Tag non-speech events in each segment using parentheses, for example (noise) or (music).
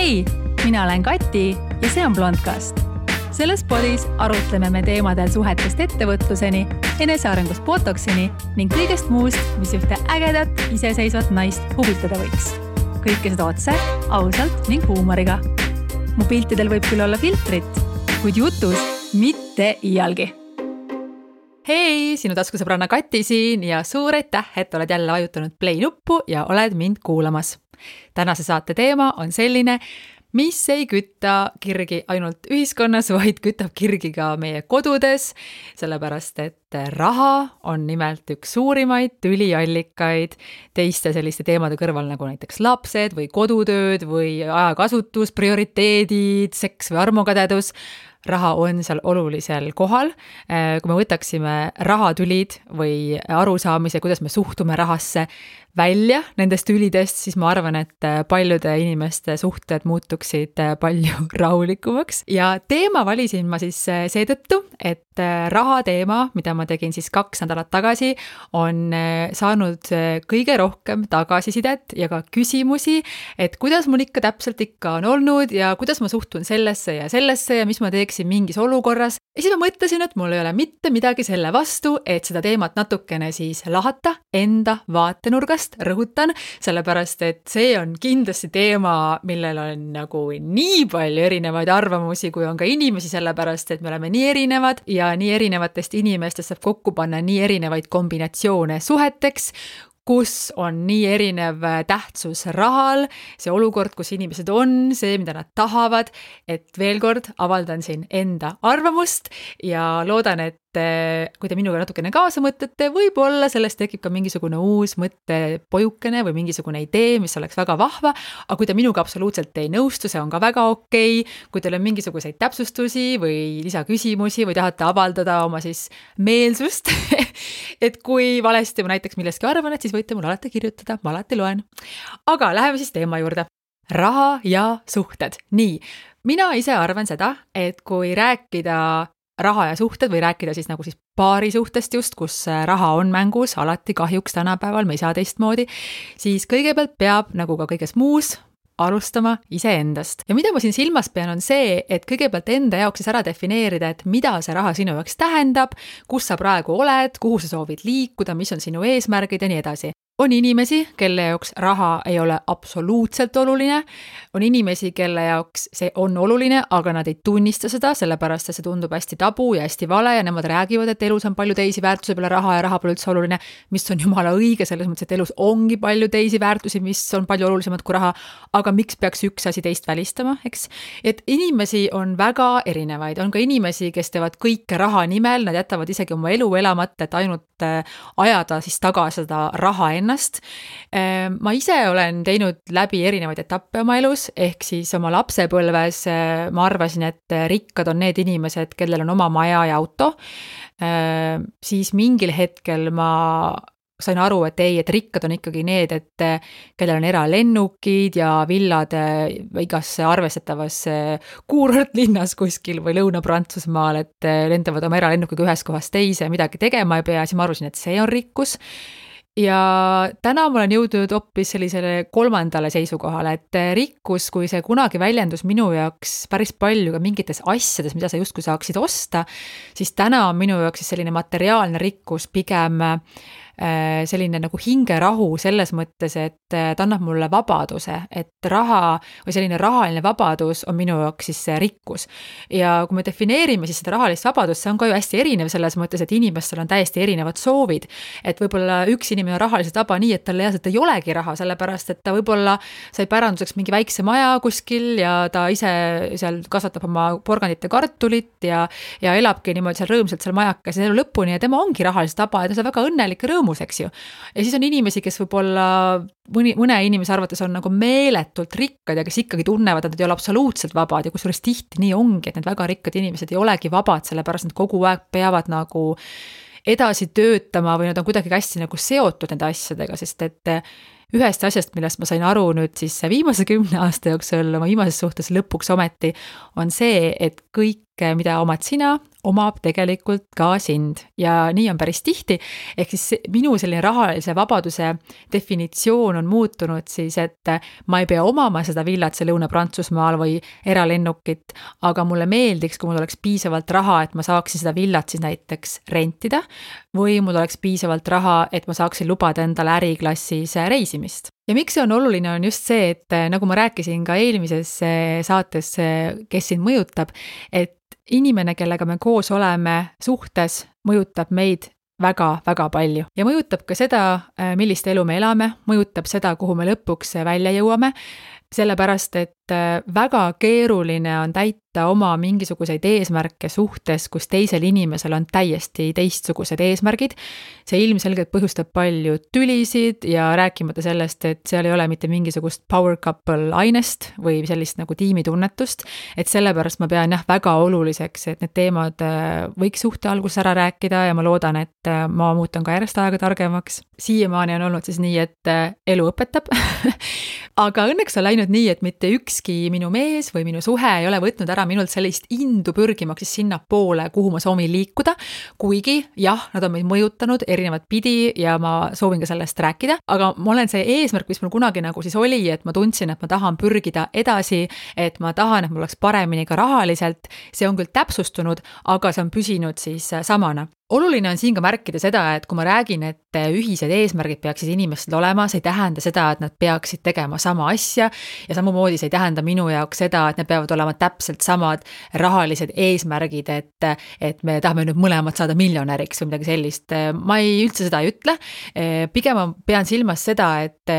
hei, mina olen Kati ja see on Blondcast. selles podis arutleme me teemadel suhetest ettevõtluseni, enesearengust botoksini ning kõigest muust, mis ühte ägedat iseseisvat naist huvitada võiks. kõike seda otse, ausalt ning huumoriga. mu piltidel võib küll olla filtrit, kuid jutus mitte iialgi hei, sinu taskusõbranna Kati siin ja suur aitäh, et oled jälle vajutanud play nuppu ja oled mind kuulamas. Tänase saate teema on selline, mis ei küta kirgi ainult ühiskonnas, vaid kütab kirgi ka meie kodudes, sellepärast et raha on nimelt üks suurimaid tüliallikaid teiste selliste teemade kõrval, nagu näiteks lapsed või kodutööd või ajakasutus, prioriteedid, seks või armukadedus raha on seal olulisel kohal. kui me võtaksime rahatülid või arusaamise, kuidas me suhtume rahasse, välja nendest tülidest, siis ma arvan, et äh, paljude inimeste suhted muutuksid äh, palju (laughs) rahulikumaks ja teema valisin ma siis äh, seetõttu, et raha teema, mida ma tegin siis kaks nädalat tagasi, on saanud kõige rohkem tagasisidet ja ka küsimusi, et kuidas mul ikka täpselt ikka on olnud ja kuidas ma suhtun sellesse ja sellesse ja mis ma teeksin mingis olukorras. ja siis ma mõtlesin, et mul ei ole mitte midagi selle vastu, et seda teemat natukene siis lahata enda vaatenurgast sellepärast rõhutan, sellepärast et see on kindlasti teema, millel on nagu nii palju erinevaid arvamusi, kui on ka inimesi, sellepärast et me oleme nii erinevad ja nii erinevatest inimestest saab kokku panna nii erinevaid kombinatsioone suheteks, kus on nii erinev tähtsus rahal, see olukord, kus inimesed on, see, mida nad tahavad, et veel kord avaldan siin enda arvamust ja loodan, et Eh, kui te minuga natukene kaasa mõtlete, võib-olla sellest tekib ka mingisugune uus mõttepojukene või mingisugune idee, mis oleks väga vahva, aga kui te minuga absoluutselt ei nõustu, see on ka väga okei okay., kui teil on mingisuguseid täpsustusi või lisaküsimusi või tahate avaldada oma siis meelsust (laughs) et kui valesti ma näiteks millestki arvan, et siis võite mulle alati kirjutada, ma alati loen. aga läheme siis teema juurde. raha ja suhted, nii mina ise arvan seda, et kui rääkida raha ja suhted või rääkida siis nagu siis paarisuhtest just, kus äh, raha on mängus, alati kahjuks tänapäeval me ei saa teistmoodi, siis kõigepealt peab, nagu ka kõiges muus, alustama iseendast. ja mida ma siin silmas pean, on see, et kõigepealt enda jaoks siis ära defineerida, et mida see raha sinu jaoks tähendab, kus sa praegu oled, kuhu sa soovid liikuda, mis on sinu eesmärgid ja nii edasi on inimesi, kelle jaoks raha ei ole absoluutselt oluline, on inimesi, kelle jaoks see on oluline, aga nad ei tunnista seda, sellepärast et see tundub hästi tabu ja hästi vale ja nemad räägivad, et elus on palju teisi väärtusi peale raha ja raha pole üldse oluline, mis on jumala õige, selles mõttes, et elus ongi palju teisi väärtusi, mis on palju olulisemad kui raha, aga miks peaks üks asi teist välistama, eks. et inimesi on väga erinevaid, on ka inimesi, kes teevad kõike raha nimel, nad jätavad isegi oma elu elamata, et ainult äh, ajada siis taga seda raha ennast ennast. Ehm, ma ise olen teinud läbi erinevaid etappe oma elus, ehk siis oma lapsepõlves eh, ma arvasin, et rikkad on need inimesed, kellel on oma maja ja auto. Ehm, siis mingil hetkel ma sain aru, et ei, et rikkad on ikkagi need, et kellel on eralennukid ja villad igasse arvestatavasse kuurortlinnas kuskil või Lõuna-Prantsusmaal, et lendavad oma eralennukiga ühest kohast teise, midagi tegema ei pea, siis ma arvasin, et see on rikkus ja täna ma olen jõudnud hoopis sellisele kolmandale seisukohale, et rikkus, kui see kunagi väljendus minu jaoks päris palju ka mingites asjades, mida sa justkui saaksid osta, siis täna on minu jaoks siis selline materiaalne rikkus pigem Äh, selline nagu hingerahu selles mõttes, et äh, ta annab mulle vabaduse, et raha või selline rahaline vabadus on minu jaoks siis see rikkus. ja kui me defineerime siis seda rahalist vabadust, see on ka ju hästi erinev selles mõttes, et inimestel on täiesti erinevad soovid. et võib-olla üks inimene on rahaliselt vaba nii, et tal reaalselt ei olegi raha, sellepärast et ta võib-olla sai päranduseks mingi väikse maja kuskil ja ta ise seal kasvatab oma porgandit ja kartulit ja, ja elabki niimoodi seal rõõmsalt seal majakas elu lõpuni ja tema ongi rahaliselt vaba ja ta on väga õnnelik ja rõõmus rõõmus, eks ju. ja siis on inimesi, kes võib-olla mõni, mõne inimese arvates on nagu meeletult rikkad ja kes ikkagi tunnevad, et nad ei ole absoluutselt vabad ja kusjuures tihti nii ongi, et need väga rikkad inimesed ei olegi vabad, sellepärast nad kogu aeg peavad nagu edasi töötama või nad on kuidagi hästi nagu seotud nende asjadega, sest et ühest asjast, millest ma sain aru nüüd siis viimase kümne aasta jooksul oma viimases suhtes lõpuks ometi, on see, et kõik mida omad sina, omab tegelikult ka sind ja nii on päris tihti. ehk siis minu selline rahalise vabaduse definitsioon on muutunud siis, et ma ei pea omama seda villat seal Lõuna-Prantsusmaal või eralennukit, aga mulle meeldiks, kui mul oleks piisavalt raha, et ma saaksin seda villat siis näiteks rentida või mul oleks piisavalt raha, et ma saaksin lubada endale äriklassis reisimist ja miks see on oluline, on just see, et nagu ma rääkisin ka eelmises saates Kes sind mõjutab, et inimene, kellega me koos oleme suhtes, mõjutab meid väga-väga palju. Ja mõjutab ka seda, millist elu me elame, mõjutab seda, kuhu me lõpuks välja jõuame sellepärast, et äh, väga keeruline on täita oma mingisuguseid eesmärke suhtes, kus teisel inimesel on täiesti teistsugused eesmärgid. see ilmselgelt põhjustab palju tülisid ja rääkimata sellest, et seal ei ole mitte mingisugust power couple ainest või sellist nagu tiimitunnetust. et sellepärast ma pean jah, väga oluliseks, et need teemad äh, võiks suhte alguses ära rääkida ja ma loodan, et äh, ma muutun ka järjest aega targemaks. siiamaani on olnud siis nii, et elu õpetab (laughs) aga õnneks on läinud nii, et mitte ükski minu mees või minu suhe ei ole võtnud ära minult sellist indu pürgimaks siis sinnapoole, kuhu ma soovin liikuda. kuigi jah, nad on meid mõjutanud erinevat pidi ja ma soovin ka sellest rääkida, aga ma olen see eesmärk, mis mul kunagi nagu siis oli, et ma tundsin, et ma tahan pürgida edasi, et ma tahan, et mul oleks paremini ka rahaliselt, see on küll täpsustunud, aga see on püsinud siis samana oluline on siin ka märkida seda, et kui ma räägin, et ühised eesmärgid peaksid inimestel olema, see ei tähenda seda, et nad peaksid tegema sama asja ja samamoodi see ei tähenda minu jaoks seda, et need peavad olema täpselt samad rahalised eesmärgid, et et me tahame nüüd mõlemad saada miljonäriks või midagi sellist. ma ei, üldse seda ei ütle. pigem ma pean silmas seda, et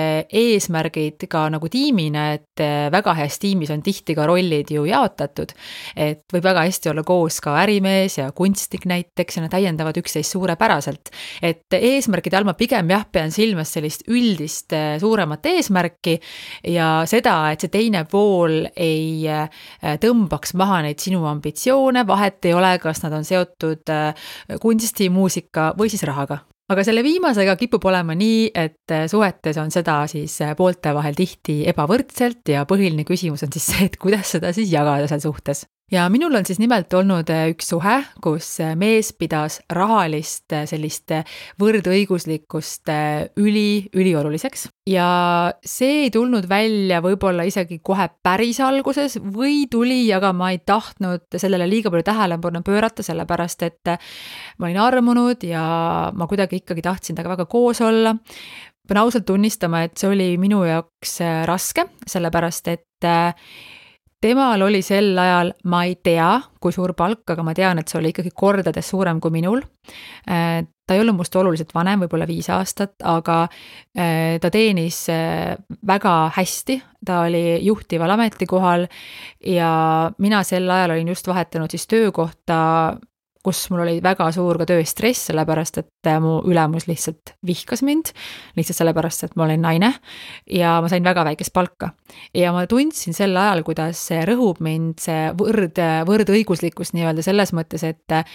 eesmärgid ka nagu tiimina, et väga heas tiimis on tihti ka rollid ju jaotatud. et võib väga hästi olla koos ka ärimees ja kunstnik näiteks ja nad täiendavad täiendavad üksteist suurepäraselt. et eesmärkide all ma pigem jah, pean silmas sellist üldist äh, suuremat eesmärki ja seda, et see teine pool ei äh, tõmbaks maha neid sinu ambitsioone, vahet ei ole, kas nad on seotud äh, kunsti, muusika või siis rahaga aga selle viimasega kipub olema nii, et suhetes on seda siis poolte vahel tihti ebavõrdselt ja põhiline küsimus on siis see, et kuidas seda siis jagada seal suhtes ja minul on siis nimelt olnud äh, üks suhe, kus äh, mees pidas rahalist äh, sellist võrdõiguslikkust üli, ülioluliseks. ja see ei tulnud välja võib-olla isegi kohe päris alguses või tuli, aga ma ei tahtnud sellele liiga palju tähelepanu pöörata, sellepärast et ma olin armunud ja ma kuidagi ikkagi tahtsin temaga väga koos olla pean ausalt tunnistama, et see oli minu jaoks raske, sellepärast et temal oli sel ajal, ma ei tea, kui suur palk, aga ma tean, et see oli ikkagi kordades suurem kui minul. Äh, ta ei olnud must oluliselt vanem, võib-olla viis aastat, aga äh, ta teenis äh, väga hästi, ta oli juhtival ametikohal ja mina sel ajal olin just vahetanud siis töökohta kus mul oli väga suur ka tööstress, sellepärast et äh, mu ülemus lihtsalt vihkas mind, lihtsalt sellepärast, et ma olen naine ja ma sain väga väikest palka. ja ma tundsin sel ajal, kuidas see rõhub mind, see võrd, võrdõiguslikkus nii-öelda selles mõttes, et äh,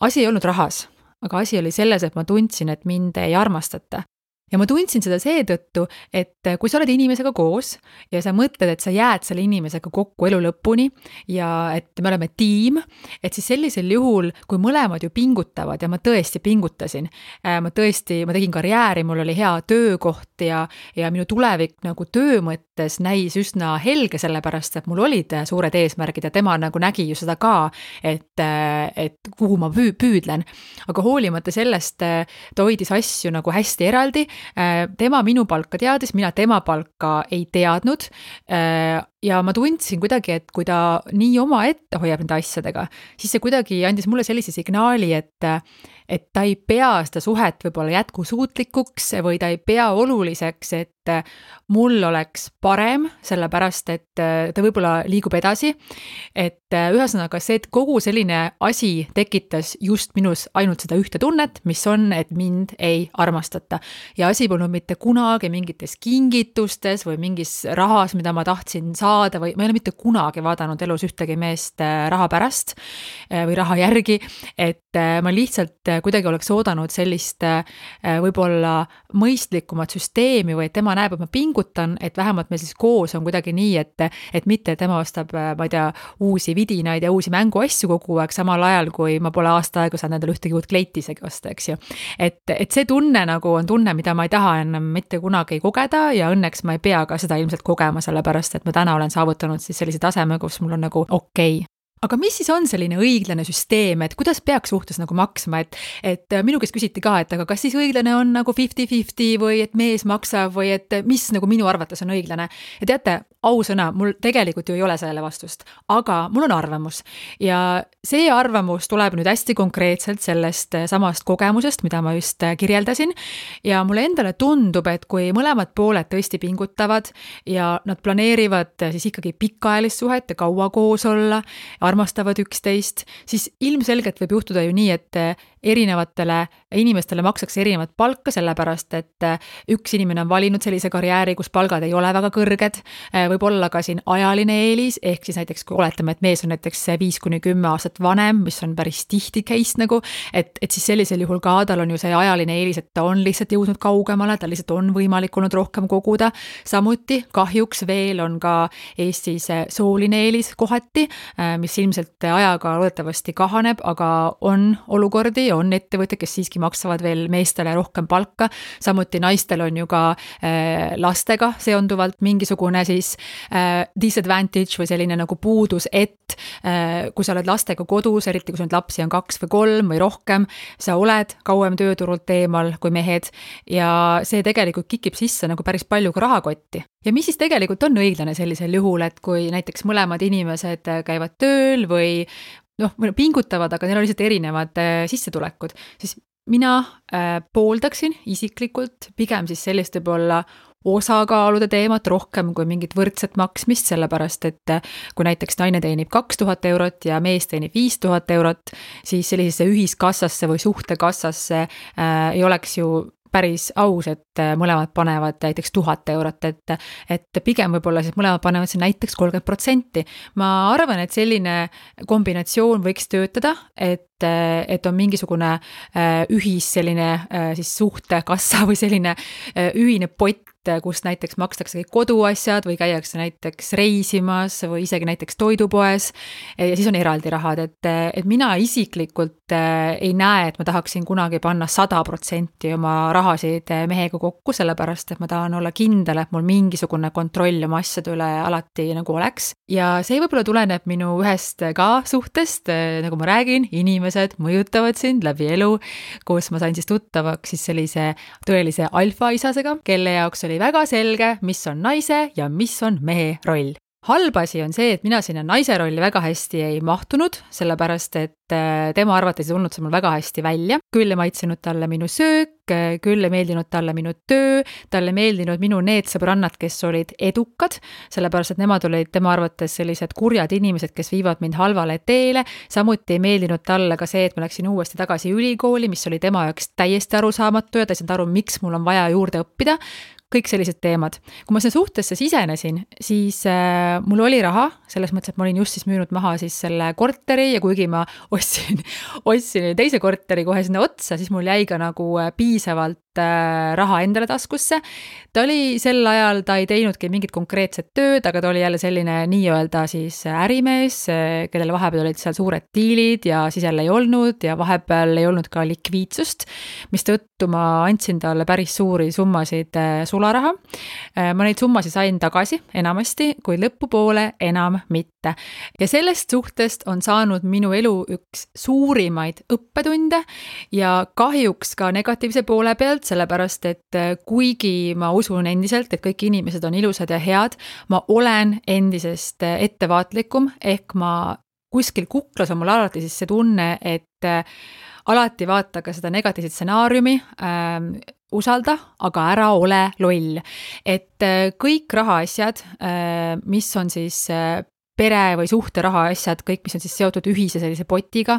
asi ei olnud rahas, aga asi oli selles, et ma tundsin, et mind ei armastata ja ma tundsin seda seetõttu, et äh, kui sa oled inimesega koos ja sa mõtled, et sa jääd selle inimesega kokku elu lõpuni ja et me oleme tiim, et siis sellisel juhul, kui mõlemad ju pingutavad ja ma tõesti pingutasin, äh, ma tõesti, ma tegin karjääri, mul oli hea töökoht ja, ja minu tulevik nagu töö mõttes näis üsna helge, sellepärast et mul olid suured eesmärgid ja tema nagu nägi ju seda ka, et, et kuhu ma püü-, püüdlen. aga hoolimata sellest ta hoidis asju nagu hästi eraldi tema minu palka teadis, mina tema palka ei teadnud. Ja ma tundsin kuidagi, et kui ta nii omaette hoiab nende asjadega, siis see kuidagi andis mulle sellise signaali, et et ta ei pea seda suhet võib-olla jätkusuutlikuks või ta ei pea oluliseks, et mul oleks parem, sellepärast et ta võib-olla liigub edasi. et ühesõnaga see, et kogu selline asi tekitas just minus ainult seda ühte tunnet, mis on, et mind ei armastata. ja asi polnud mitte kunagi mingites kingitustes või mingis rahas, mida ma tahtsin saada saada või ma ei ole mitte kunagi vaadanud elus ühtegi meest äh, raha pärast äh, või raha järgi. et ma lihtsalt äh, kuidagi oleks oodanud sellist võib-olla mõistlikumat süsteemi või et tema näeb, et ma pingutan, et vähemalt meil siis koos on kuidagi nii, et, et mitte tema ostab, ma ei tea, uusi vidinaid ja uusi mänguasju kogu aeg, samal ajal kui ma pole aasta aega saanud endale ühtegi uut kleiti isegi osta, eks ju. et, et see tunne nagu on tunne, mida ma ei taha enam mitte kunagi kogeda ja õnneks ma ei pea ka seda ilmselt kogema, sellepärast et ma täna olen saavutanud siis sellise taseme, kus mul on nagu okei okay aga mis siis on selline õiglane süsteem, et kuidas peaks suhtes nagu maksma, et, et minu käest küsiti ka, et aga kas siis õiglane on nagu fifty-fifty või et mees maksab või et mis nagu minu arvates on õiglane. ja teate, ausõna, mul tegelikult ju ei ole sellele vastust, aga mul on arvamus ja see arvamus tuleb nüüd hästi konkreetselt sellest samast kogemusest, mida ma just kirjeldasin. ja mulle endale tundub, et kui mõlemad pooled tõesti pingutavad ja nad planeerivad siis ikkagi pikaajalist suhet ja kaua koos olla, armastavad üksteist, siis ilmselgelt võib juhtuda ju nii, et erinevatele inimestele makstakse erinevat palka, sellepärast et üks inimene on valinud sellise karjääri, kus palgad ei ole väga kõrged võib olla ka siin ajaline eelis, ehk siis näiteks kui oletame, et mees on näiteks viis kuni kümme aastat vanem, mis on päris tihti case nagu, et, et siis sellisel juhul ka tal on ju see ajaline eelis, et ta on lihtsalt jõudnud kaugemale, tal lihtsalt on võimalik olnud rohkem koguda. samuti kahjuks veel on ka Eestis sooline eelis kohati, mis ilmselt ajaga loodetavasti kahaneb, aga on olukordi, on ettevõtteid, kes siiski maksavad veel meestele rohkem palka. samuti naistel on ju ka äh, lastega seonduvalt mingisugune siis disadvantage või selline nagu puudus, et kui sa oled lastega kodus, eriti kui sul neid lapsi on kaks või kolm või rohkem, sa oled kauem tööturult eemal kui mehed ja see tegelikult kikib sisse nagu päris palju ka rahakotti. ja mis siis tegelikult on õiglane sellisel juhul, et kui näiteks mõlemad inimesed käivad tööl või noh, pingutavad, aga neil on lihtsalt erinevad äh, sissetulekud, siis mina äh, pooldaksin isiklikult pigem siis sellist võib-olla osakaalude teemat rohkem kui mingit võrdset maksmist, sellepärast et eh, kui näiteks naine teenib kaks tuhat eurot ja mees teenib viis tuhat eurot, siis sellisesse ühiskassasse või suhtekassasse äh, ei oleks ju päris aus, et äh, mõlemad panevad näiteks tuhat eurot, et, et pigem võib-olla siis mõlemad panevad siin näiteks kolmkümmend protsenti. ma arvan, et selline kombinatsioon võiks töötada, et, äh, et on mingisugune äh, ühis selline siis suhtekassa (laughs) või selline ühine pott, kus näiteks makstakse kõik koduasjad või käiakse näiteks reisimas või isegi näiteks toidupoes. ja siis on eraldi rahad, et, et mina isiklikult ei näe, et ma tahaksin kunagi panna sada protsenti oma rahasid mehega kokku, sellepärast et ma tahan olla kindel, et mul mingisugune kontroll oma asjade üle alati nagu oleks. ja see võib-olla tuleneb minu ühest ka suhtest, nagu ma räägin, inimesed mõjutavad sind läbi elu, kus ma sain siis tuttavaks siis sellise tõelise alfaisasega, kelle jaoks oli väga selge, mis on naise ja mis on mehe roll halb asi on see, et mina sinna naise rolli väga hästi ei mahtunud, sellepärast et äh, tema arvates ei tulnud see mul väga hästi välja. küll ei maitsenud talle minu söök, küll ei meeldinud talle minu töö, talle ei meeldinud minu need sõbrannad, kes olid edukad, sellepärast et nemad olid tema arvates sellised kurjad inimesed, kes viivad mind halvale teele. samuti ei meeldinud talle ka see, et ma läksin uuesti tagasi ülikooli, mis oli tema jaoks täiesti arusaamatu ja ta ei saanud aru, miks mul on vaja juurde õppida kõik sellised teemad. kui ma sinna suhtesse sisenesin, siis äh, mul oli raha, selles mõttes, et ma olin just siis müünud maha siis selle korteri ja kuigi ma ostsin, (laughs) ostsin teise korteri kohe sinna otsa, siis mul jäi ka nagu äh, piisavalt raha endale taskusse. ta oli sel ajal, ta ei teinudki mingit konkreetset tööd, aga ta oli jälle selline nii-öelda siis ärimees, äh, kellel vahepeal olid seal suured diilid ja siis jälle ei olnud ja vahepeal ei olnud ka likviidsust, mistõttu ma andsin talle päris suuri summasid äh, sularaha. Äh, ma neid summasid sain tagasi enamasti, kuid lõpupoole enam mitte. Ja sellest suhtest on saanud minu elu üks suurimaid õppetunde ja kahjuks ka negatiivse poole pealt, sellepärast et äh, kuigi ma usun endiselt, et kõik inimesed on ilusad ja head, ma olen endisest äh, ettevaatlikum, ehk ma kuskil kuklas on mul alati siis see tunne, et alati vaata ka seda negatiivset stsenaariumi ähm,, usalda, aga ära ole loll. et äh, kõik rahaasjad, äh, mis on siis äh, pere või suhteraha asjad, kõik, mis on siis seotud ühise sellise potiga.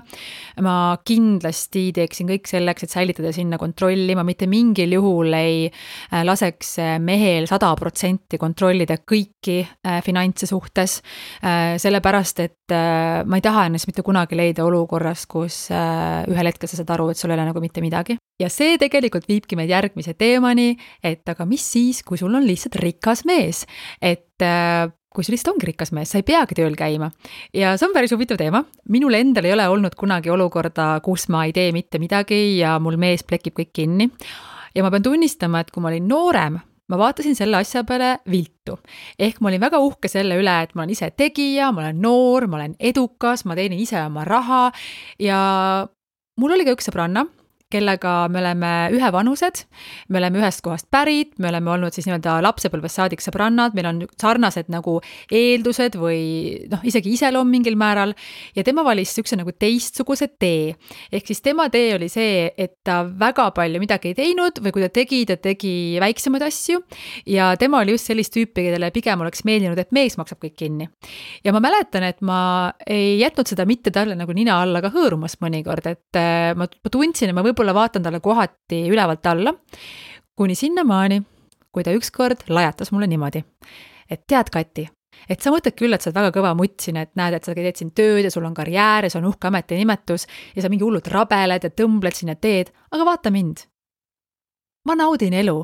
ma kindlasti teeksin kõik selleks, et säilitada sinna kontrolli, ma mitte mingil juhul ei äh, laseks mehel sada protsenti kontrollida kõiki finantse suhtes. sellepärast, et ma ei taha ennast mitte kunagi leida olukorras, kus ühel hetkel sa saad aru, et sul ei ole nagu mitte midagi. ja see tegelikult viibki meid järgmise teemani, et aga mis siis, kui sul on lihtsalt rikas mees, et kui sul lihtsalt ongi rikas mees, sa ei peagi tööl käima. ja see on päris huvitav teema, minul endal ei ole olnud kunagi olukorda, kus ma ei tee mitte midagi ja mul mees plekib kõik kinni. ja ma pean tunnistama, et kui ma olin noorem, ma vaatasin selle asja peale viltu. ehk ma olin väga uhke selle üle, et ma olen ise tegija, ma olen noor, ma olen edukas, ma teenin ise oma raha ja mul oli ka üks sõbranna kellega me oleme ühevanused, me oleme ühest kohast pärit, me oleme olnud siis nii-öelda lapsepõlvest saadik sõbrannad, meil on sarnased nagu eeldused või noh, isegi iseloom mingil määral ja tema valis niisuguse nagu teistsuguse tee. ehk siis tema tee oli see, et ta väga palju midagi ei teinud või kui ta tegi, ta tegi väiksemaid asju ja tema oli just sellist tüüpi, kellele pigem oleks meeldinud, et mees maksab kõik kinni. ja ma mäletan, et ma ei jätnud seda mitte talle nagu nina alla ka hõõrumast mõnikord, et äh, ma, ma tundsin, et ma võib-olla võib-olla vaatan talle kohati ülevalt alla, kuni sinnamaani, kui ta ükskord lajatas mulle niimoodi, et tead, Kati, et sa mõtled küll, et sa oled väga kõva mutt siin, et näed, et sa teed siin tööd ja sul on karjäär ja sul on uhke ametinimetus ja sa mingi hullult rabeled ja tõmbled sinna teed, aga vaata mind. ma naudin elu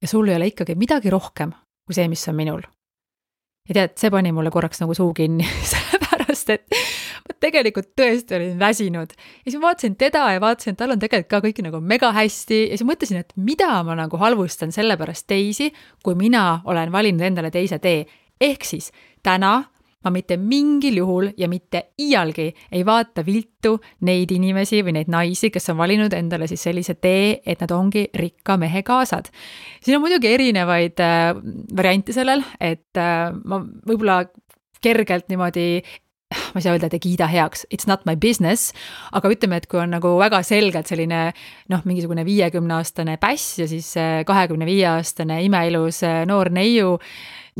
ja sul ei ole ikkagi midagi rohkem kui see, mis on minul. ja tead, see pani mulle korraks nagu suu kinni (laughs) sellepärast et ma tegelikult tõesti olin väsinud. ja siis ma vaatasin teda ja vaatasin, et tal on tegelikult ka kõik nagu mega hästi ja siis mõtlesin, et mida ma nagu halvustan selle pärast teisi, kui mina olen valinud endale teise tee. ehk siis täna ma mitte mingil juhul ja mitte iialgi ei vaata viltu neid inimesi või neid naisi, kes on valinud endale siis sellise tee, et nad ongi rikka mehe kaasad. siin on muidugi erinevaid äh, variante sellel, et äh, ma võib-olla kergelt niimoodi ma ei saa öelda, et ei kiida heaks, it's not my business, aga ütleme, et kui on nagu väga selgelt selline noh, mingisugune viiekümne aastane päss ja siis kahekümne viie aastane imeilus noor neiu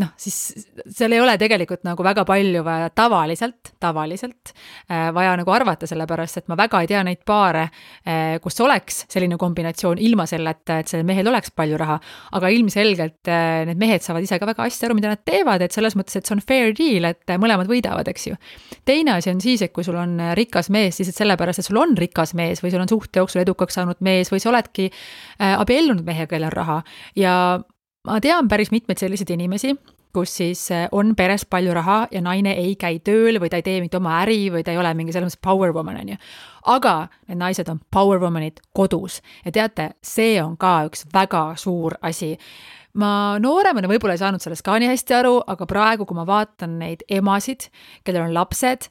noh, siis seal ei ole tegelikult nagu väga palju vaja tavaliselt, tavaliselt äh, vaja nagu arvata, sellepärast et ma väga ei tea neid paare äh,, kus oleks selline kombinatsioon ilma selleta, et sellel mehel oleks palju raha. aga ilmselgelt äh, need mehed saavad ise ka väga hästi aru, mida nad teevad, et selles mõttes, et see on fair deal, et mõlemad võidavad, eks ju. teine asi on siis, et kui sul on rikas mees lihtsalt sellepärast, et sul on rikas mees või sul on suhte jooksul edukaks saanud mees või sa oledki abiellunud mehega, kellel on raha ja ma tean päris mitmeid selliseid inimesi, kus siis eh, on peres palju raha ja naine ei käi tööl või ta ei tee mitte oma äri või ta ei ole mingi selles mõttes power woman, on ju. aga need naised on power woman'id kodus ja teate, see on ka üks väga suur asi ma nooremana võib-olla ei saanud sellest ka nii hästi aru, aga praegu, kui ma vaatan neid emasid, kellel on lapsed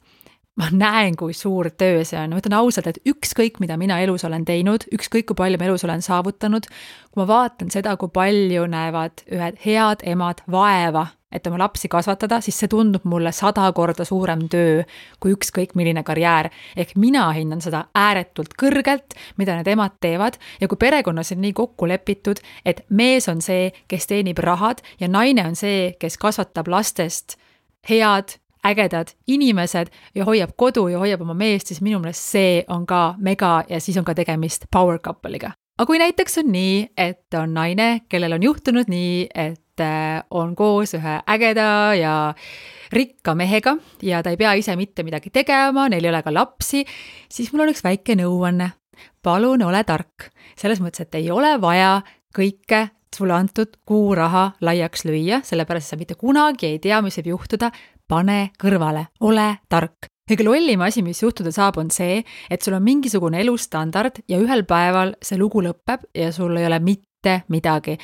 ma näen, kui suur töö see on, ma ütlen ausalt, et ükskõik, mida mina elus olen teinud, ükskõik kui palju ma elus olen saavutanud, kui ma vaatan seda, kui palju näevad ühed head emad vaeva, et oma lapsi kasvatada, siis see tundub mulle sada korda suurem töö kui ükskõik milline karjäär. ehk mina hindan seda ääretult kõrgelt, mida need emad teevad ja kui perekonnas on nii kokku lepitud, et mees on see, kes teenib rahad ja naine on see, kes kasvatab lastest head ägedad inimesed ja hoiab kodu ja hoiab oma meest, siis minu meelest see on ka mega ja siis on ka tegemist power couple'iga. aga kui näiteks on nii, et on naine, kellel on juhtunud nii, et äh, on koos ühe ägeda ja rikka mehega ja ta ei pea ise mitte midagi tegema, neil ei ole ka lapsi, siis mul on üks väike nõuanne. palun ole tark, selles mõttes, et ei ole vaja kõike sulle antud kuuraha laiaks lüüa, sellepärast sa mitte kunagi ei tea, mis võib juhtuda, pane kõrvale, ole tark. kõige lollim asi, mis juhtuda saab, on see, et sul on mingisugune elustandard ja ühel päeval see lugu lõpeb ja sul ei ole mitte midagi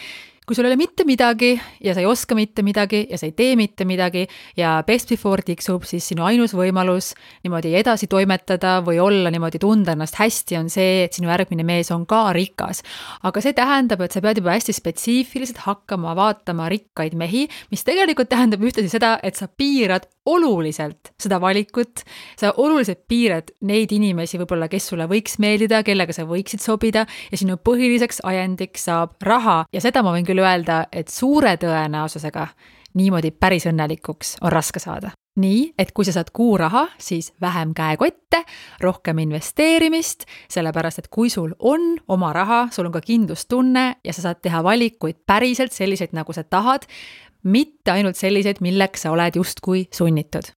kui sul ei ole mitte midagi ja sa ei oska mitte midagi ja sa ei tee mitte midagi ja best before tiksub, siis sinu ainus võimalus niimoodi edasi toimetada või olla niimoodi, tunda ennast hästi, on see, et sinu järgmine mees on ka rikas. aga see tähendab, et sa pead juba hästi spetsiifiliselt hakkama vaatama rikkaid mehi, mis tegelikult tähendab ühtlasi seda, et sa piirad oluliselt seda valikut, sa oluliselt piirad neid inimesi võib-olla, kes sulle võiks meeldida, kellega sa võiksid sobida ja sinu põhiliseks ajendiks saab raha ja seda ma võin küll öelda, et suure tõenäosusega niimoodi päris õnnelikuks on raske saada nii, et kui sa saad kuuraha, siis vähem käekotte, rohkem investeerimist, sellepärast et kui sul on oma raha, sul on ka kindlustunne ja sa saad teha valikuid päriselt selliseid, nagu sa tahad, mitte ainult selliseid, milleks sa oled justkui sunnitud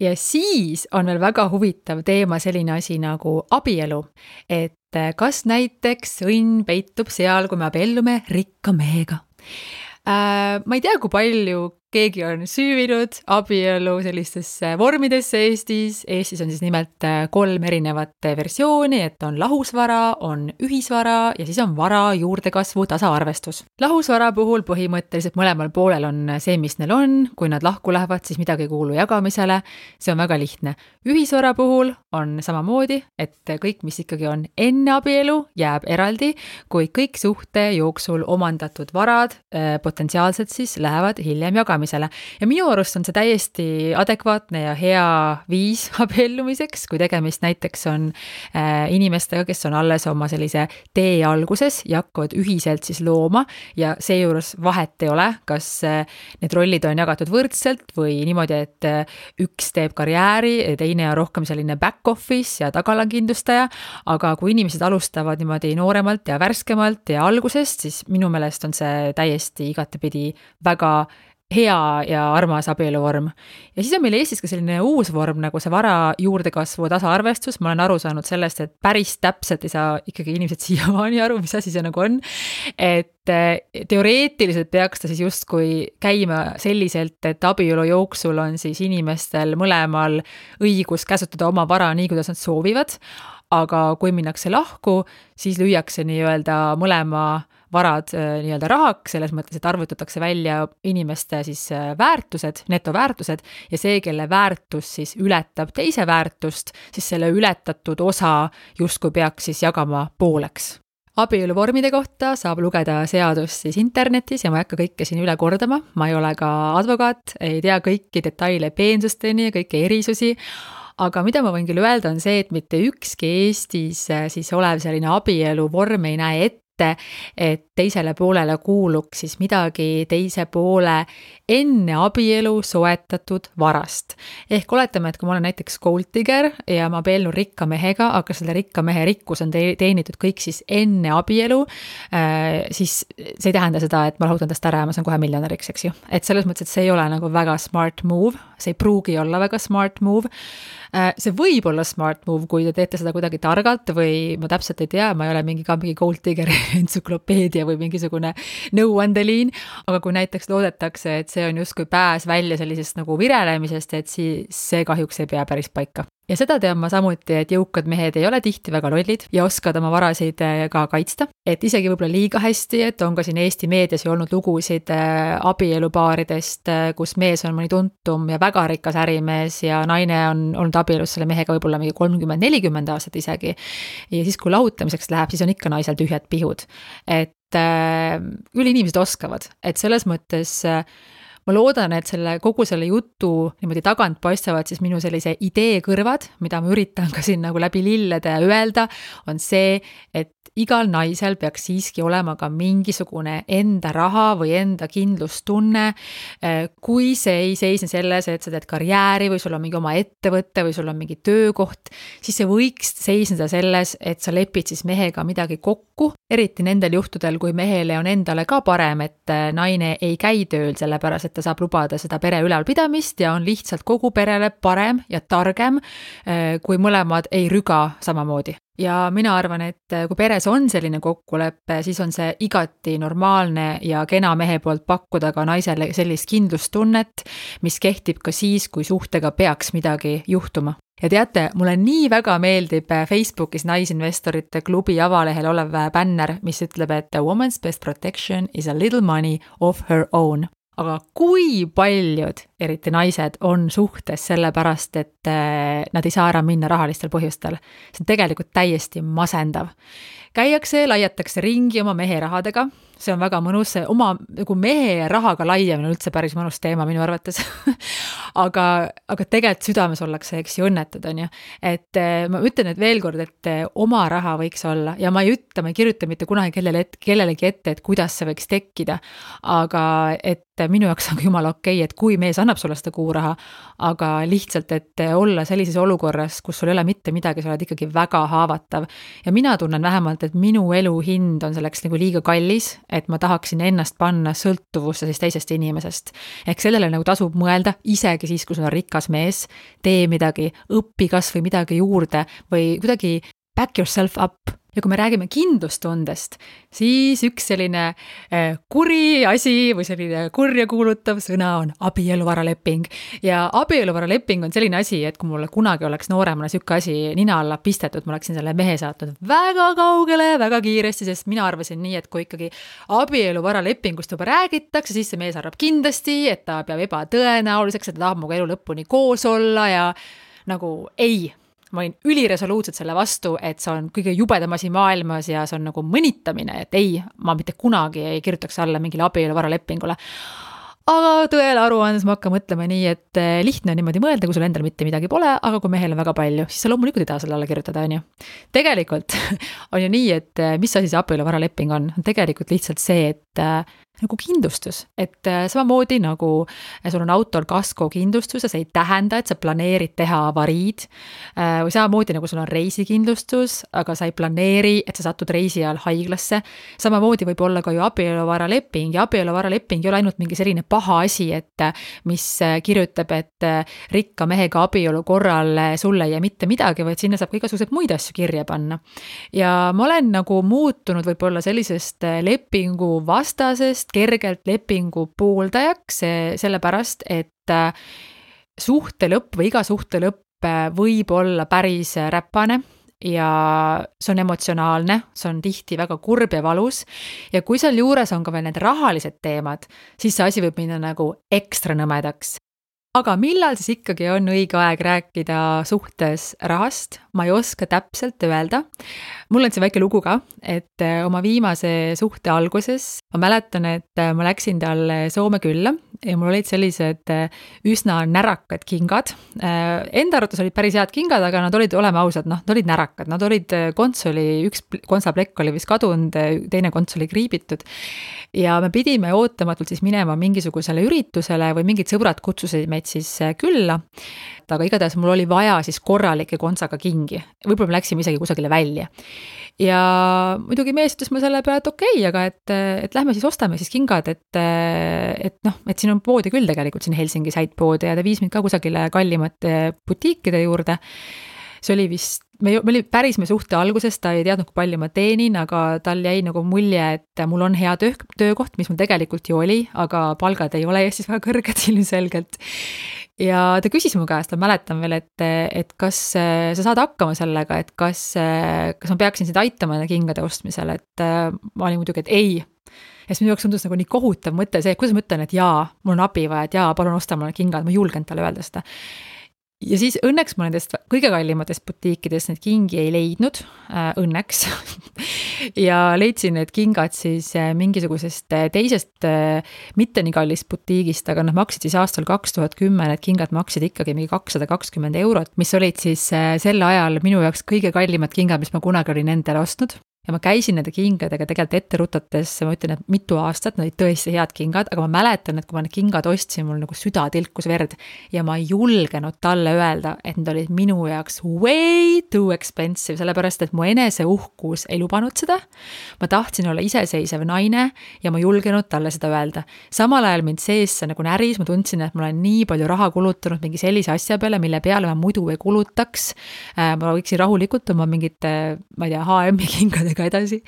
ja siis on veel väga huvitav teema selline asi nagu abielu. et kas näiteks õnn peitub seal, kui me abiellume rikka mehega? Ma ei tea, kui palju keegi on süüvinud abielu sellistesse vormidesse Eestis. Eestis on siis nimelt äh, kolm erinevat versiooni, et on lahusvara, on ühisvara ja siis on vara juurdekasvu tasaarvestus. lahusvara puhul põhimõtteliselt mõlemal poolel on see, mis neil on, kui nad lahku lähevad, siis midagi ei kuulu jagamisele. see on väga lihtne. ühisvara puhul on samamoodi, et kõik, mis ikkagi on enne abielu, jääb eraldi, kuid kõik suhte jooksul omandatud varad äh, potentsiaalselt siis lähevad hiljem jagamisele elamisele. ja minu arust on see täiesti adekvaatne ja hea viis (laughs) abiellumiseks, kui tegemist näiteks on äh, inimestega, kes on alles oma sellise tee alguses ja hakkavad ühiselt siis looma ja seejuures vahet ei ole, kas äh, need rollid on jagatud võrdselt või niimoodi, et äh, üks teeb karjääri teine on rohkem selline back office ja tagalakindlustaja, aga kui inimesed alustavad niimoodi nooremalt ja värskemalt ja algusest, siis minu meelest on see täiesti igatepidi väga hea ja armas abieluvorm. ja siis on meil Eestis ka selline uus vorm nagu see vara juurdekasvu tasaarvestus, ma olen aru saanud sellest, et päris täpselt ei saa ikkagi inimesed (laughs) siiamaani aru, mis asi see nagu on. et eh, teoreetiliselt peaks ta siis justkui käima selliselt, et abielu jooksul on siis inimestel mõlemal õigus käsutada oma vara nii, kuidas nad soovivad, aga kui minnakse lahku, siis lüüakse nii-öelda mõlema varad äh, nii-öelda rahaks, selles mõttes, et arvutatakse välja inimeste siis äh, väärtused, netoväärtused ja see, kelle väärtus siis ületab teise väärtust, siis selle ületatud osa justkui peaks siis jagama pooleks. Abieluvormide kohta saab lugeda seadust siis internetis ja ma ei hakka kõike siin üle kordama, ma ei ole ka advokaat, ei tea kõiki detaile peensusteni ja kõiki erisusi, aga mida ma võin küll öelda, on see, et mitte ükski Eestis äh, siis olev selline abieluvorm ei näe ette, ette, et teisele poolele kuuluks siis midagi teise poole enne abielu soetatud varast. ehk oletame, et kui ma olen näiteks gold digger ja ma abiellun rikka mehega, aga selle rikka mehe rikkus on te teenitud kõik siis enne abielu äh,, siis see ei tähenda seda, et ma lahutan tast ära ja ma saan kohe miljonäriks, eks ju. et selles mõttes, et see ei ole nagu väga smart move, see ei pruugi olla väga smart move see võib olla smart move, kui te teete seda kuidagi targalt või ma täpselt ei tea, ma ei ole mingi ka mingi gold diggeri (laughs) entsüklopeedia või mingisugune nõuandeliin, aga kui näiteks loodetakse, et see on justkui pääs välja sellisest nagu virelemisest, et siis see kahjuks ei pea päris paika ja seda tean ma samuti, et jõukad mehed ei ole tihti väga lollid ja oskavad oma varasid äh, ka kaitsta. et isegi võib-olla liiga hästi, et on ka siin Eesti meedias ju olnud lugusid äh, abielupaaridest, äh, kus mees on mõni tuntum ja väga rikas ärimees ja naine on olnud abielus selle mehega võib-olla mingi kolmkümmend, nelikümmend aastat isegi. ja siis, kui lahutamiseks läheb, siis on ikka naisel tühjad pihud. et küll inimesed oskavad, et selles mõttes ma loodan, et selle, kogu selle jutu niimoodi tagant paistavad siis minu sellise idee kõrvad, mida ma üritan ka siin nagu läbi lillede öelda, on see, et igal naisel peaks siiski olema ka mingisugune enda raha või enda kindlustunne. Eh, kui see ei seisne selles, et sa teed karjääri või sul on mingi oma ettevõte või sul on mingi töökoht, siis see võiks seisneda selles, et sa lepid siis mehega midagi kokku, eriti nendel juhtudel, kui mehele on endale ka parem, et naine ei käi tööl, sellepärast et ta saab lubada seda pere ülalpidamist ja on lihtsalt kogu perele parem ja targem, eh, kui mõlemad ei rüga samamoodi. Ja mina arvan, et kui peres on selline kokkulepe, siis on see igati normaalne ja kena mehe poolt pakkuda ka naisele sellist kindlustunnet, mis kehtib ka siis, kui suhtega peaks midagi juhtuma. Ja teate, mulle nii väga meeldib Facebookis Naisinvestorite klubi avalehel olev bänner, mis ütleb, et a woman's best protection is a little money of her own aga kui paljud, eriti naised, on suhtes sellepärast, et eh, nad ei saa ära minna rahalistel põhjustel. see on tegelikult täiesti masendav. käiakse, laiatakse ringi oma mehe rahadega see on väga mõnus, see oma nagu mehe rahaga laiemine on üldse päris mõnus teema minu arvates (laughs) aga, aga tegelikult südames ollakse, eks ju, õnnetud, on ju. et eh, ma ütlen nüüd veel kord, et eh, oma raha võiks olla ja ma ei ütle, ma ei kirjuta mitte kunagi kellele, kellelegi ette, et kuidas see võiks tekkida. aga et minu jaoks on jumala okei okay,, et kui mees annab sulle seda kuuraha, aga lihtsalt, et olla sellises olukorras, kus sul ei ole mitte midagi, sa oled ikkagi väga haavatav. ja mina tunnen vähemalt, et minu elu hind on selleks nagu liiga kallis, et ma tahaksin ennast panna sõltuvusse siis teisest inimesest. ehk sellele nagu tasub mõelda, isegi siis, kui sul on rikas mees, tee midagi, õpi kas või midagi juurde või kuidagi back yourself up ja kui me räägime kindlustundest, siis üks selline eh, kuri asi või selline kurja kuulutav sõna on abieluvaraleping. ja abieluvaraleping on selline asi, et kui mulle kunagi oleks nooremana sihuke asi nina alla pistetud, ma oleksin selle mehe saatnud väga kaugele, väga kiiresti, sest mina arvasin nii, et kui ikkagi abieluvaralepingust juba räägitakse, siis see mees arvab kindlasti, et ta peab ebatõenäoliseks, et ta tahab minuga elu lõpuni koos olla ja nagu ei ma olin üliresoluutselt selle vastu, et see on kõige jubedam asi maailmas ja see on nagu mõnitamine, et ei, ma mitte kunagi ei kirjutaks alla mingile abieluvaralepingule. aga tõele aru andes ma hakkan mõtlema nii, et eh, lihtne on niimoodi mõelda, kui sul endal mitte midagi pole, aga kui mehel on väga palju, siis sa loomulikult ei taha selle alla kirjutada, on ju. tegelikult (laughs) on ju nii, et eh, mis asi see abieluvaraleping on, tegelikult lihtsalt see, et eh, nagu kindlustus, et äh, samamoodi nagu äh, sul on autol kaskokindlustus ja see ei tähenda, et sa planeerid teha avariid. Äh, või samamoodi nagu sul on reisikindlustus, aga sa ei planeeri, et sa satud reisi ajal haiglasse. samamoodi võib olla ka ju abieluvaraleping ja abieluvaraleping ei ole ainult mingi selline paha asi, et mis kirjutab, et rikka mehega abielu korral sulle ei jää mitte midagi, vaid sinna saab ka igasuguseid muid asju kirja panna. ja ma olen nagu muutunud võib-olla sellisest lepingu vastasest kergelt lepingu pooldajaks, sellepärast et äh, suhte lõpp või iga suhte lõpp äh, võib olla päris räpane ja see on emotsionaalne, see on tihti väga kurb ja valus. ja kui sealjuures on ka veel need rahalised teemad, siis see asi võib minna nagu ekstra nõmedaks aga millal siis ikkagi on õige aeg rääkida suhtes rahast, ma ei oska täpselt öelda. mul on siin väike lugu ka, et äh, oma viimase suhte alguses ma mäletan, et äh, ma läksin talle Soome külla ja mul olid sellised äh, üsna närakad kingad. Enda arvates olid päris head kingad, aga nad olid, oleme ausad, noh, nad olid närakad, nad olid, konts oli, üks kontsaplekk oli vist kadunud, teine konts oli kriibitud ja me pidime ootamatult siis minema mingisugusele üritusele või mingid sõbrad kutsusid meid siis äh, külla. aga igatahes mul oli vaja siis korralikke kontsaga kingi, võib-olla me läksime isegi kusagile välja. ja muidugi mees ütles mulle selle peale, et okei okay,, aga et, et lähme siis ostame siis kingad, et, et noh, et siin on poodi küll tegelikult siin Helsingis häid poode ja ta viis mind ka kusagile kallimate butiikide juurde see oli vist, me, me oli päris me suhte alguses, ta ei teadnud, kui palju ma teenin, aga tal jäi nagu mulje, et mul on hea töö, töökoht, mis mul tegelikult ju oli, aga palgad ei ole Eestis väga kõrged (laughs) ilmselgelt. ja ta küsis mu käest, ma mäletan veel, et, et kas sa saad hakkama sellega, et kas, kas ma peaksin sind aitama kingade ostmisel, et ma olin muidugi, et ei ja siis minu jaoks tundus nagu nii kohutav mõte see, et kuidas ma ütlen, et jaa, mul on abi vaja, et jaa, palun osta mulle kingad, ma ei julgenud talle öelda seda ja siis õnneks ma nendest kõige kallimatest butiikidest neid kingi ei leidnud äh,, õnneks. (laughs) Ja leidsin need kingad siis äh, mingisugusest äh, teisest äh, mitte nii kallist butiigist, aga nad maksid siis aastal kaks tuhat kümme, need kingad maksid ikkagi mingi kakssada kakskümmend eurot, mis olid siis äh, sel ajal minu jaoks kõige kallimad kingad, mis ma kunagi olin endale ostnud ja ma käisin nende kingadega tegelikult ette rutates, ma ütlen, et mitu aastat, nad olid tõesti head kingad, aga ma mäletan, et kui ma need kingad ostsin, mul nagu süda tilkus verd ja ma ei julgenud talle öelda, et need olid minu jaoks way too expensive, sellepärast et mu eneseuhkus ei lubanud seda. ma tahtsin olla iseseisev naine ja ma ei julgenud talle seda öelda. samal ajal mind sees see nagu näris, ma tundsin, et ma olen nii palju raha kulutanud mingi sellise asja peale, mille peale ma muidu ei kulutaks. Äh, ma võiksin rahulikult oma mingite, ma ei tea, HM-i kingadega ka edasi.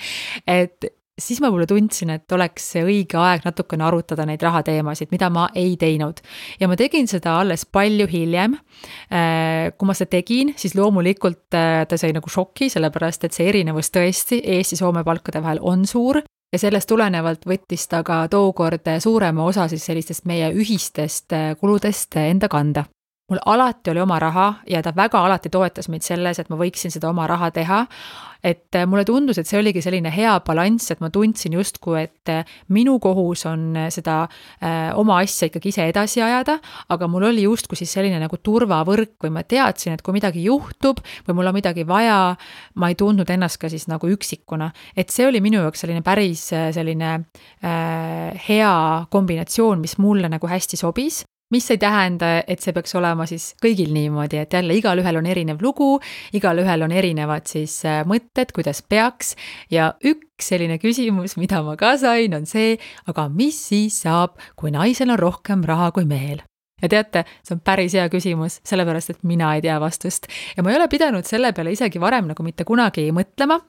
et siis ma võib-olla tundsin, et oleks see õige aeg natukene arutada neid rahateemasid, mida ma ei teinud. ja ma tegin seda alles palju hiljem. Äh, kui ma seda tegin, siis loomulikult äh, ta sai nagu šoki, sellepärast et see erinevus tõesti Eesti-Soome palkade vahel on suur ja sellest tulenevalt võttis ta ka tookord suurema osa siis sellistest meie ühistest äh, kuludest enda kanda mul alati oli oma raha ja ta väga alati toetas mind selles, et ma võiksin seda oma raha teha. et äh, mulle tundus, et see oligi selline hea balanss, et ma tundsin justkui, et äh, minu kohus on äh, seda äh, oma asja ikkagi ise edasi ajada, aga mul oli justkui siis selline nagu turvavõrk või ma teadsin, et kui midagi juhtub või mul on midagi vaja, ma ei tundnud ennast ka siis nagu üksikuna. et see oli minu jaoks selline päris selline äh, hea kombinatsioon, mis mulle nagu hästi sobis mis ei tähenda, et see peaks olema siis kõigil niimoodi, et jälle igalühel on erinev lugu, igalühel on erinevad siis äh, mõtted, kuidas peaks ja üks selline küsimus, mida ma ka sain, on see, aga mis siis saab, kui naisel on rohkem raha kui mehel? Ja teate, see on päris hea küsimus, sellepärast et mina ei tea vastust. ja ma ei ole pidanud selle peale isegi varem nagu mitte kunagi mõtlema,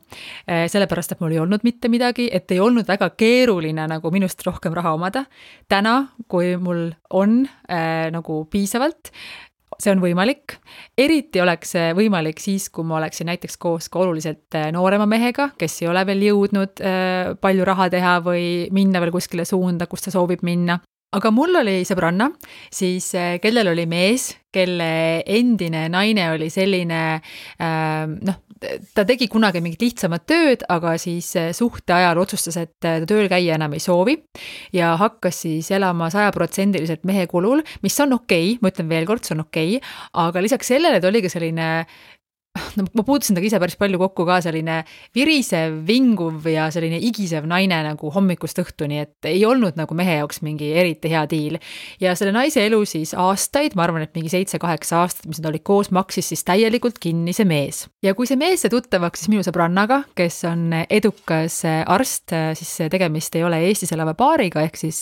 eh, sellepärast et mul ei olnud mitte midagi, et ei olnud väga keeruline nagu minust rohkem raha omada. täna, kui mul on äh, nagu piisavalt, see on võimalik, eriti oleks see võimalik siis, kui ma oleksin näiteks koos ka oluliselt eh, noorema mehega, kes ei ole veel jõudnud palju raha teha või minna veel kuskile suunda, kus ta soovib minna aga mul oli sõbranna, siis eh, kellel oli mees, kelle endine naine oli selline äh, noh, ta tegi kunagi mingit lihtsamat tööd, aga siis eh, suhte ajal otsustas, et ta tööl käia enam ei soovi ja hakkas siis elama sajaprotsendiliselt mehe kulul, mis on okei okay,, ma ütlen veel kord, see on okei okay,, aga lisaks sellele ta oligi selline (laughs) no ma puutusin temaga ise päris palju kokku ka, selline virisev, vinguv ja selline igisev naine nagu hommikust õhtuni, et ei olnud nagu mehe jaoks mingi eriti hea diil. ja selle naise elu siis aastaid, ma arvan, et mingi seitse-kaheksa aastat, mis nad olid koos, maksis siis täielikult kinni see mees. ja kui see mees sai tuttavaks siis minu sõbrannaga, kes on edukas arst, siis tegemist ei ole Eestis elava paariga, ehk siis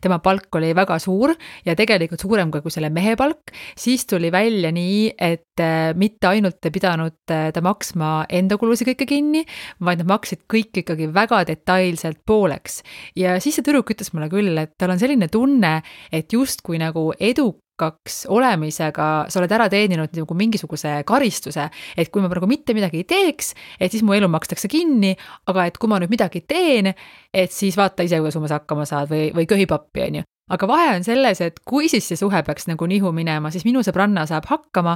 tema palk oli väga suur ja tegelikult suurem ka kui selle mehe palk, siis tuli välja nii, et mitte ainult ei pidanud äh, ta maksma enda kulusid kõike kinni, vaid nad maksid kõik ikkagi väga detailselt pooleks. ja siis see tüdruk ütles mulle küll, et tal on selline tunne, et justkui nagu edukaks olemisega sa oled ära teeninud nagu mingisuguse karistuse, et kui ma praegu mitte midagi ei teeks, et siis mu elu makstakse kinni, aga et kui ma nüüd midagi teen, et siis vaata ise, kuidas umbes hakkama saad või, või köhib appi, on ju aga vahe on selles, et kui siis see suhe peaks nagu nihu minema, siis minu sõbranna saab hakkama,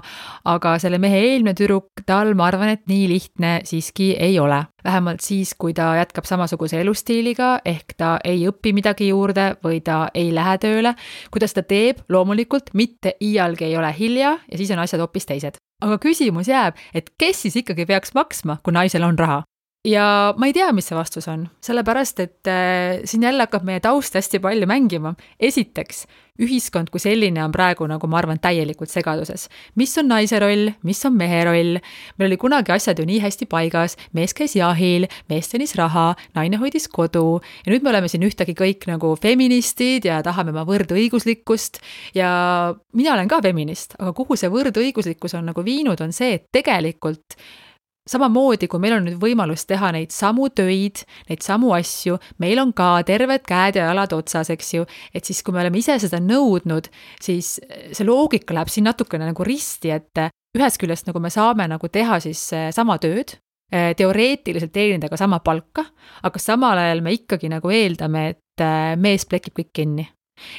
aga selle mehe eelmine tüdruk, tal, ma arvan, et nii lihtne siiski ei ole. vähemalt siis, kui ta jätkab samasuguse elustiiliga, ehk ta ei õpi midagi juurde või ta ei lähe tööle. kuidas ta teeb, loomulikult mitte iialgi ei ole hilja ja siis on asjad hoopis teised. aga küsimus jääb, et kes siis ikkagi peaks maksma, kui naisel on raha? Ja ma ei tea, mis see vastus on, sellepärast et äh, siin jälle hakkab meie taust hästi palju mängima. esiteks, ühiskond kui selline on praegu, nagu ma arvan, täielikult segaduses. mis on naise roll, mis on mehe roll? meil oli kunagi asjad ju nii hästi paigas, mees käis jahil, mees teenis raha, naine hoidis kodu ja nüüd me oleme siin ühtäkki kõik nagu feministid ja tahame oma võrdõiguslikkust ja mina olen ka feminist, aga kuhu see võrdõiguslikkus on nagu viinud, on see, et tegelikult samamoodi, kui meil on nüüd võimalus teha neid samu töid, neid samu asju, meil on ka terved käed ja jalad otsas, eks ju, et siis, kui me oleme ise seda nõudnud, siis see loogika läheb siin natukene nagu risti, et ühest küljest nagu me saame nagu teha siis eh, sama tööd, eh, teoreetiliselt teenida ka sama palka, aga samal ajal me ikkagi nagu eeldame, et eh, mees plekib kõik kinni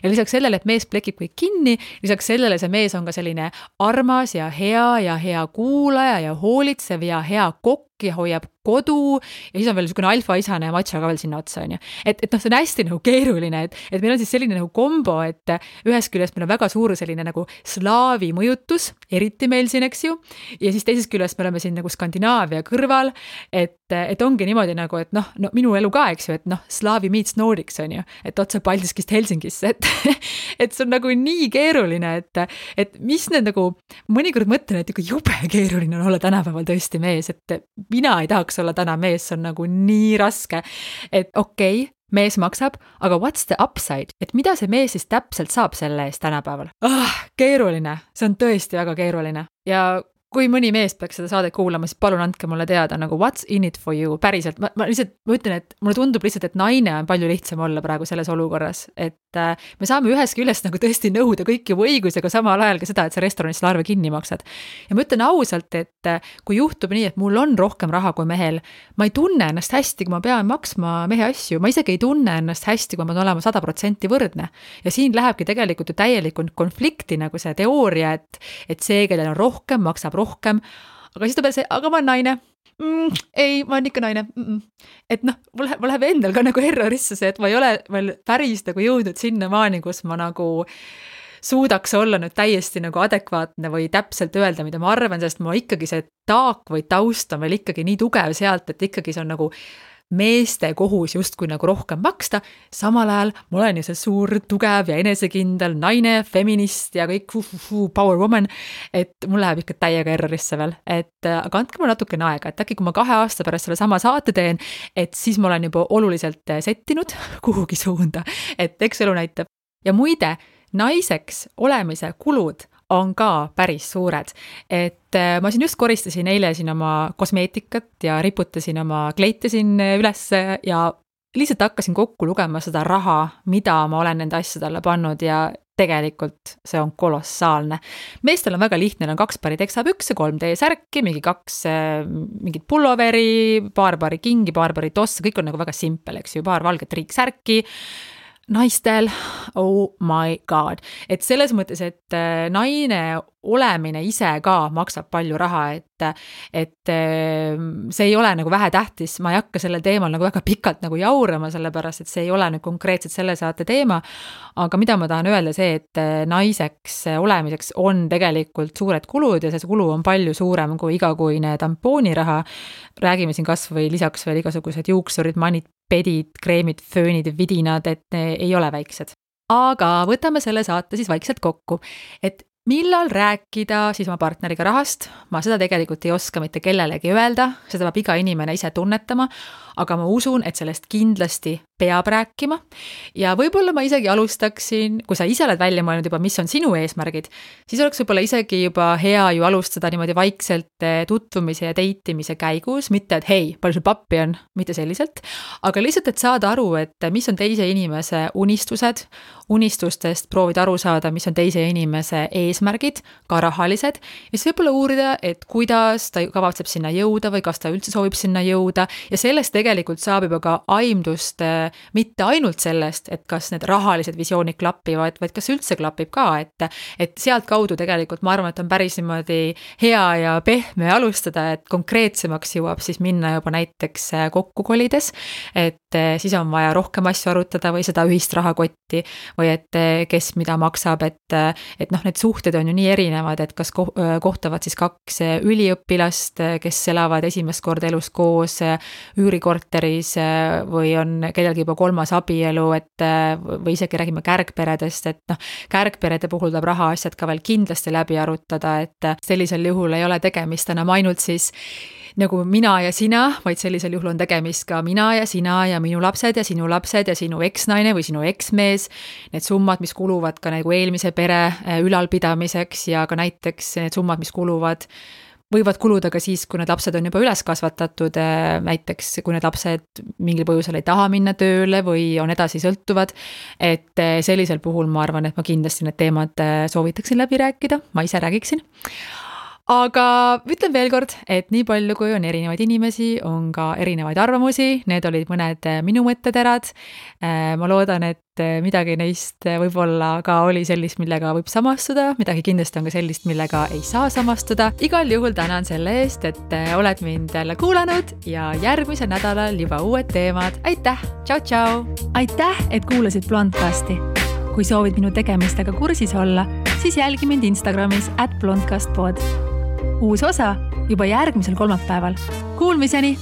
ja lisaks sellele, et mees plekib kõik kinni, lisaks sellele see mees on ka selline armas ja hea ja hea kuulaja ja hoolitsev ja hea kokk ja hoiab kodu ja siis on veel niisugune alfaisane ja matša ka veel sinna otsa, on ju. et, et noh, see on hästi nagu keeruline, et, et meil on siis selline nagu kombo, et ühest küljest meil on väga suur selline nagu slaavi mõjutus, eriti meil siin, eks ju, ja siis teisest küljest me oleme siin nagu Skandinaavia kõrval, et, et ongi niimoodi nagu, et noh, no minu elu ka, eks ju, et noh, slaavi meets Nordics on ju, et otse Paldiskist Helsingisse, et (laughs) et see on nagu nii keeruline, et, et mis need nagu, mõnikord mõtlen, et ikka jube keeruline on olla tänapäeval tõesti mees, et mina ei tahaks olla täna mees, see on nagu nii raske. et okei okay,, mees maksab, aga what's the upside, et mida see mees siis täpselt saab selle eest tänapäeval ah,? keeruline, see on tõesti väga keeruline ja kui mõni mees peaks seda saadet kuulama, siis palun andke mulle teada nagu what's in it for you, päriselt, ma, ma lihtsalt, ma ütlen, et mulle tundub lihtsalt, et naine on palju lihtsam olla praegu selles olukorras, et äh, me saame ühest küljest nagu tõesti nõuda kõiki õigusega, samal ajal ka seda, et sa restoranis selle arve kinni maksad. ja ma ütlen ausalt, et äh, kui juhtub nii, et mul on rohkem raha kui mehel, ma ei tunne ennast hästi, kui ma pean maksma mehe asju, ma isegi ei tunne ennast hästi, kui ma pean olema sada protsenti võrdne. ja siin lähebki tegelikult ju täielikult konflikti nagu see teooria, et, et see, kellel on rohkem, maksab rohkem rohkem. aga siis tuleb see, aga ma olen naine mm,. ei, ma olen ikka naine mm. -mm. et noh, mul läheb, mul läheb endal ka nagu errorisse see, et ma ei ole veel päris nagu jõudnud sinnamaani, kus ma nagu suudaks olla nüüd täiesti nagu adekvaatne või täpselt öelda, mida ma arvan, sest ma ikkagi see taak või taust on veel ikkagi nii tugev sealt, et ikkagi see on nagu meeste kohus justkui nagu rohkem maksta, samal ajal ma olen ju see suur, tugev ja enesekindel naine, feminist ja kõik power woman, et mul läheb ikka täiega errorisse veel, et aga andke mulle natukene aega, et äkki kui ma kahe aasta pärast sellesama saate teen, et siis ma olen juba oluliselt settinud (laughs) kuhugi suunda, et eks elu näitab. ja muide, naiseks olemise kulud on ka päris suured. et äh, ma siin just koristasin eile siin oma kosmeetikat ja riputasin oma kleite siin äh, ülesse ja lihtsalt hakkasin kokku lugema seda raha, mida ma olen nende asjade alla pannud ja tegelikult see on kolossaalne. meestel on väga lihtne, neil on kaks paari teksapükse, 3D särki, mingi kaks äh, mingit pulloveri, paar paari kingi, paar paari tosse, kõik on nagu väga simpel, eks ju, paar valget triiksärki naistel, oh my god, et selles mõttes, et äh, naine olemine ise ka maksab palju raha, et, et ähm, see ei ole nagu vähetähtis, ma ei hakka sellel teemal nagu väga pikalt nagu jaurama, sellepärast et see ei ole nüüd konkreetselt selle saate teema. aga mida ma tahan öelda, see, et äh, naiseks olemiseks on tegelikult suured kulud ja see kulu on palju suurem kui igakuine tampooniraha. räägime siin kasvõi lisaks veel igasugused juuksurid, manid, pedid, kreemid, föönid, vidinad, et ei ole väiksed. aga võtame selle saate siis vaikselt kokku, et millal rääkida siis oma partneriga rahast, ma seda tegelikult ei oska mitte kellelegi öelda, seda peab iga inimene ise tunnetama, aga ma usun, et sellest kindlasti peab rääkima. ja võib-olla ma isegi alustaksin, kui sa ise oled välja mõelnud juba, mis on sinu eesmärgid, siis oleks võib-olla isegi juba hea ju alustada niimoodi vaikselt eh, tutvumise ja date imise käigus, mitte et hei, palju sul pappi on, mitte selliselt, aga lihtsalt, et saada aru, et mis on teise inimese unistused, unistustest proovida aru saada, mis on teise inimese eesmärgid, ka rahalised, ja siis võib-olla uurida, et kuidas ta kavatseb sinna jõuda või kas ta üldse soovib sinna jõuda ja sellest tegelikult saab juba ka aimdust äh, mitte ainult sellest, et kas need rahalised visioonid klapivad, vaid kas üldse klapib ka, et et sealtkaudu tegelikult ma arvan, et on päris niimoodi hea ja pehme alustada, et konkreetsemaks jõuab siis minna juba näiteks äh, kokku kolides, et äh, siis on vaja rohkem asju arutada või seda ühist rahakotti või et kes mida maksab, et et noh, need suhted on ju nii erinevad, et kas kohtuvad siis kaks üliõpilast, kes elavad esimest korda elus koos üürikorteris, korteris või on kellelgi juba kolmas abielu, et või isegi räägime kärgperedest, et noh, kärgperede puhul tuleb rahaasjad ka veel kindlasti läbi arutada, et sellisel juhul ei ole tegemist enam ainult siis nagu mina ja sina, vaid sellisel juhul on tegemist ka mina ja sina ja minu lapsed ja sinu lapsed ja sinu eksnaine või sinu eksmees. Need summad, mis kuluvad ka nagu eelmise pere ülalpidamiseks ja ka näiteks need summad, mis kuluvad võivad kuluda ka siis, kui need lapsed on juba üles kasvatatud, äh, näiteks kui need lapsed mingil põhjusel ei taha minna tööle või on edasisõltuvad. et äh, sellisel puhul ma arvan, et ma kindlasti need teemad äh, soovitaksin läbi rääkida, ma ise räägiksin aga ütlen veel kord, et nii palju, kui on erinevaid inimesi, on ka erinevaid arvamusi, need olid mõned äh, minu mõtteterad. Äh, ma loodan, et äh, midagi neist võib-olla ka oli sellist, millega võib samastuda, midagi kindlasti on ka sellist, millega ei saa samastuda. igal juhul tänan selle eest, et oled mind jälle kuulanud ja järgmisel nädalal juba uued teemad. aitäh, tšau-tšau! aitäh, et kuulasid Blondcasti. kui soovid minu tegemistega kursis olla, siis jälgi mind Instagramis at blondcastpod uus osa juba järgmisel kolmapäeval. Kuulmiseni